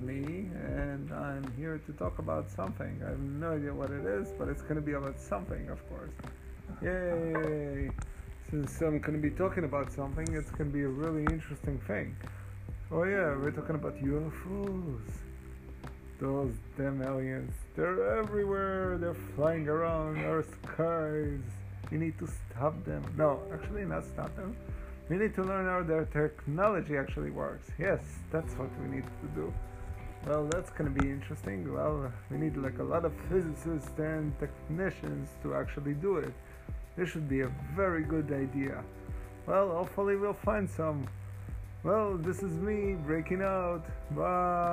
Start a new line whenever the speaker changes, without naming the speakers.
me, and I'm here to talk about something. I have no idea what it is, but it's going to be about something, of course. Yay! Since I'm going to be talking about something, it's going to be a really interesting thing. Oh, yeah, we're talking about UFOs. Those damn aliens. They're everywhere. They're flying around our skies. We need to stop them. No, actually, not stop them. We need to learn how their technology actually works. Yes, that's what we need to do. Well, that's gonna be interesting. Well, we need like a lot of physicists and technicians to actually do it. This should be a very good idea. Well, hopefully we'll find some. Well, this is me breaking out. Bye.